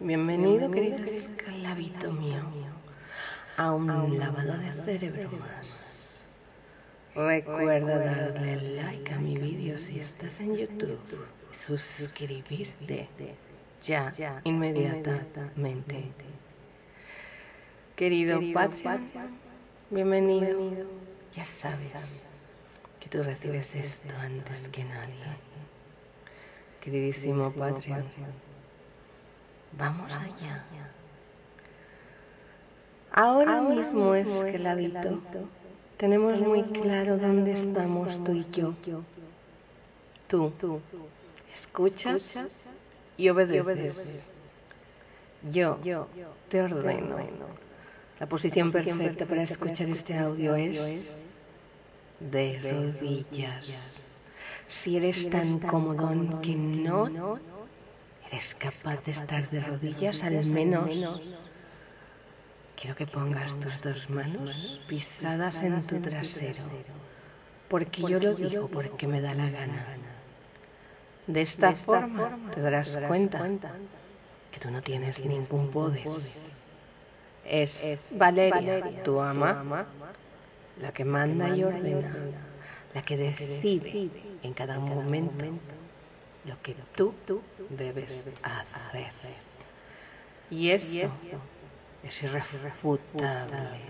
Bienvenido, querido esclavito mío, a un lavado de cerebro más. Recuerda darle like a mi vídeo si estás en YouTube y suscribirte ya inmediatamente. Querido Patreon, bienvenido. Ya sabes que tú recibes esto antes que nadie. Queridísimo Patreon, vamos allá. Ahora mismo, esclavito, tenemos muy claro dónde estamos tú y yo. Tú escuchas y obedeces. Yo te ordeno. La posición perfecta para escuchar este audio es de rodillas. Si eres tan cómodo que no eres capaz de estar de rodillas, al menos quiero que pongas tus dos manos pisadas en tu trasero, porque yo lo digo porque me da la gana. De esta forma te darás cuenta que tú no tienes ningún poder. Es Valeria, tu ama, la que manda y ordena, la que decide en cada momento lo que tú debes hacer. Y eso es irrefutable.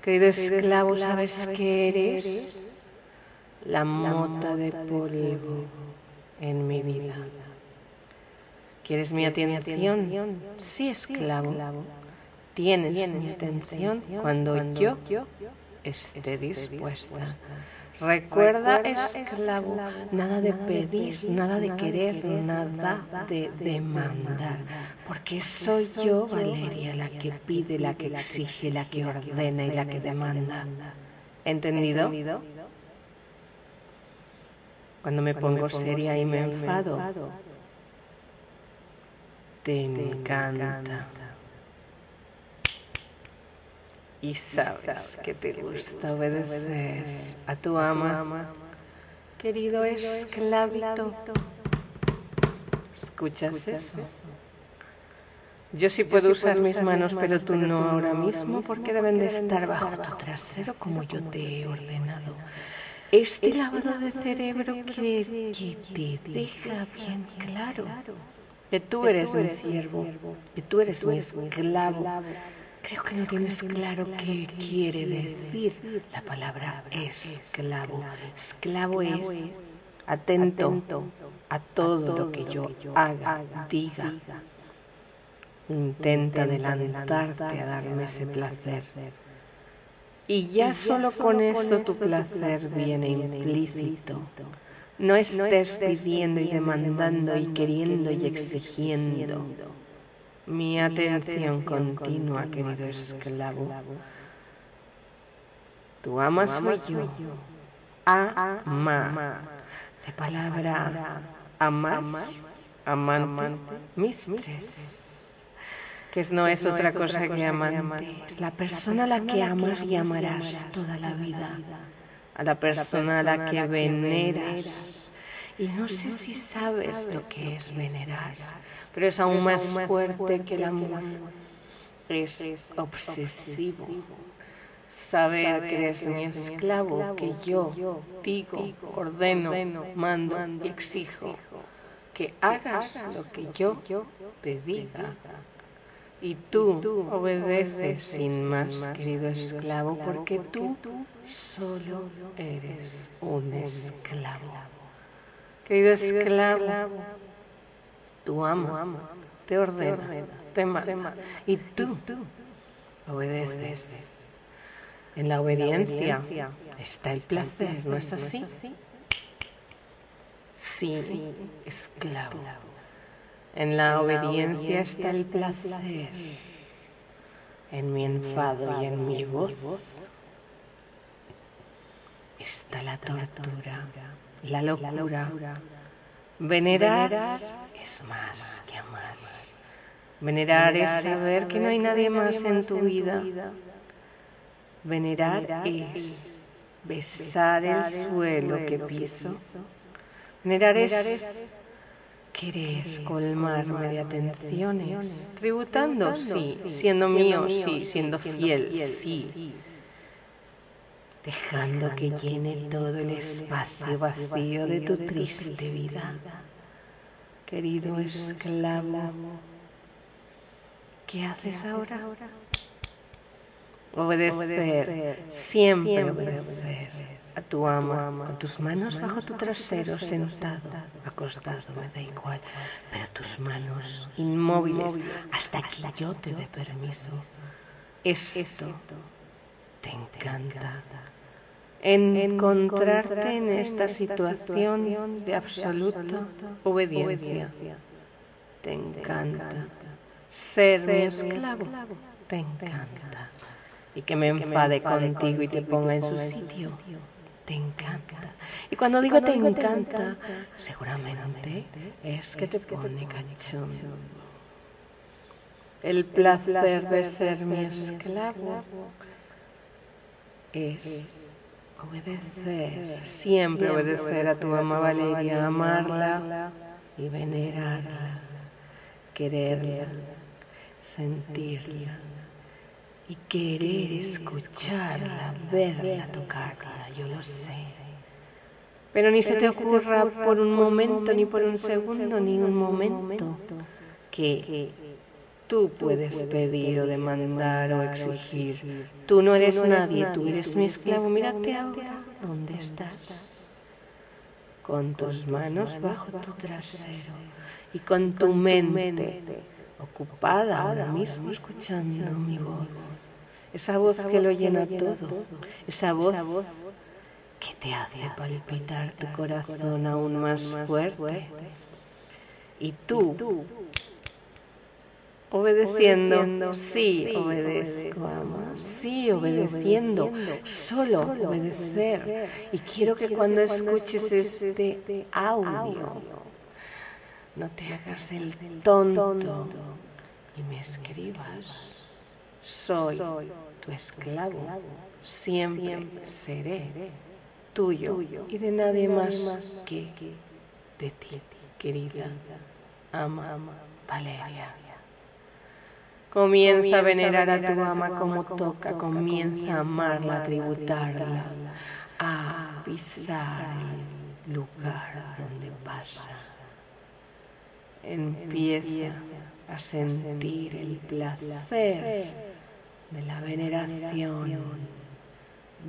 Querido esclavo, ¿sabes qué eres? La mota de polvo en mi vida. ¿Quieres mi atención? Sí, esclavo. Tienes mi atención cuando yo esté dispuesta. Recuerda, esclavo, nada de pedir, nada de querer, nada de demandar, porque soy yo, Valeria, la que pide, la que exige, la que ordena y la que demanda. ¿Entendido? Cuando me pongo seria y me enfado, te encanta. Y sabes que te gusta obedecer a tu ama. Querido esclavito, ¿escuchas eso? Yo sí puedo usar mis manos, pero tú no ahora mismo, porque deben de estar bajo tu trasero como yo te he ordenado. Este lavado de cerebro que, que te deja bien claro. que tú eres mi siervo, que tú eres mi esclavo. Creo que no tienes claro qué quiere decir la palabra esclavo. Esclavo es atento a todo lo que yo haga, diga. Intenta adelantarte a darme ese placer. Y ya solo con eso tu placer viene implícito. No estés pidiendo y demandando y queriendo y exigiendo. Mi atención continua, querido esclavo. Tu ama soy yo. Ama. De palabra amar, amante, mistress. Que no es otra cosa que amante. Es la persona a la que amas y amarás toda la vida. A la persona a la que veneras. Y no sé si sabes lo que es venerar pero es aún más fuerte que el amor. Es obsesivo. Saber que eres mi esclavo, que yo digo, ordeno, mando y exijo que hagas lo que yo te diga. Y tú obedeces sin más, querido esclavo, porque tú solo eres un esclavo. Querido esclavo, tu amo te ordena, te manda, y tú obedeces. En la obediencia está el placer, ¿no es así? Sí, esclavo. En la obediencia está el placer. En mi enfado y en mi voz está la tortura, la locura. Venerar es más que amar. Venerar es saber que no hay nadie más en tu vida. Venerar es besar el suelo que piso. Venerar es querer colmarme de atenciones, tributando, sí, siendo mío, sí, siendo fiel, sí, dejando que llene todo el espacio vacío de tu triste vida. Querido esclavo, ¿qué haces ahora? Obedecer, siempre obedecer a tu amo, con tus manos bajo tu trasero, sentado, acostado, me da igual, pero tus manos inmóviles hasta que yo te dé permiso. Esto te encanta. Encontrarte en esta situación de absoluta obediencia. Te encanta. Ser mi esclavo. Te encanta y que me enfade contigo y te ponga en su sitio. Te encanta. Y cuando digo te encanta, seguramente es que te pone cachondo. El placer de ser mi esclavo es obedecer, siempre obedecer a tu mamá Valeria, amarla y venerarla, quererla, sentirla y querer escucharla, verla, tocarla, yo lo sé. Pero ni se te ocurra por un momento, ni por un segundo, ni un momento que tú puedes pedir o demandar o exigir. Tú no eres nadie, tú eres mi esclavo. Mírate ahora, ¿dónde estás? Con tus manos bajo tu trasero y con tu mente ocupada ahora mismo escuchando mi voz. Esa voz que lo llena todo. Esa voz que te hace palpitar tu corazón aún más fuerte. Y tú, obedeciendo, sí obedezco, amo, sí obedeciendo, solo obedecer. Y quiero que cuando escuches este audio, no te hagas el tonto y me escribas. Soy tu esclavo, siempre seré tuyo y de nadie más que de ti, querida ama Valeria. Comienza a venerar a tu ama como toca, comienza a amarla, a tributarla, a pisar el lugar donde pasa empieza a sentir el placer de la veneración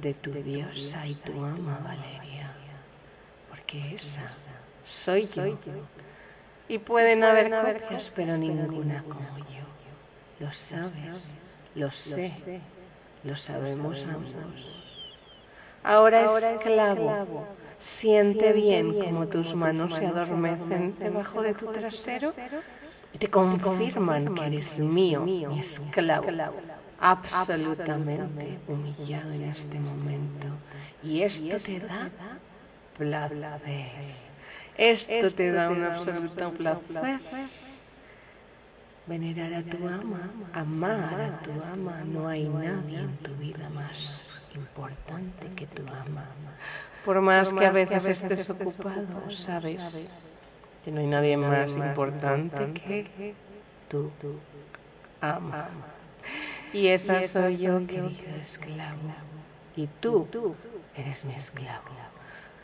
de tu diosa y tu ama Valeria, porque esa soy yo. Y pueden haber copias, pero ninguna como yo. Lo sabes, lo sé, lo sabemos ambos. Ahora esclavo Siente bien como tus manos se adormecen debajo de tu trasero y te confirman que eres mío, mi esclavo, absolutamente humillado en este momento. Y esto te da placer. Esto te da un absoluto placer. Venerar a tu ama, amar a tu ama, no hay nadie en tu vida más importante que tu ama. Por más, que a veces, estés ocupado, sabes que no hay nadie más importante que tú. Ama. Y esa soy yo, querido esclavo. Y tú eres mi esclavo,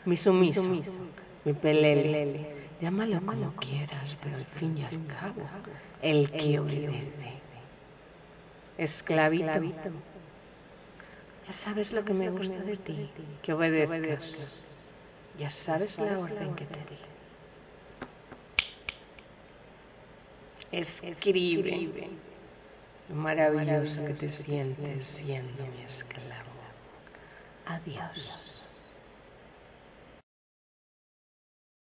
mi sumiso, mi pelele. Llámalo como quieras, pero al fin y al cabo, el que obedece. Esclavito ya sabes lo que me gusta de ti, que obedezcas. Ya sabes la orden que te di. Escribe lo maravilloso que te sientes siendo mi esclavo. Adiós.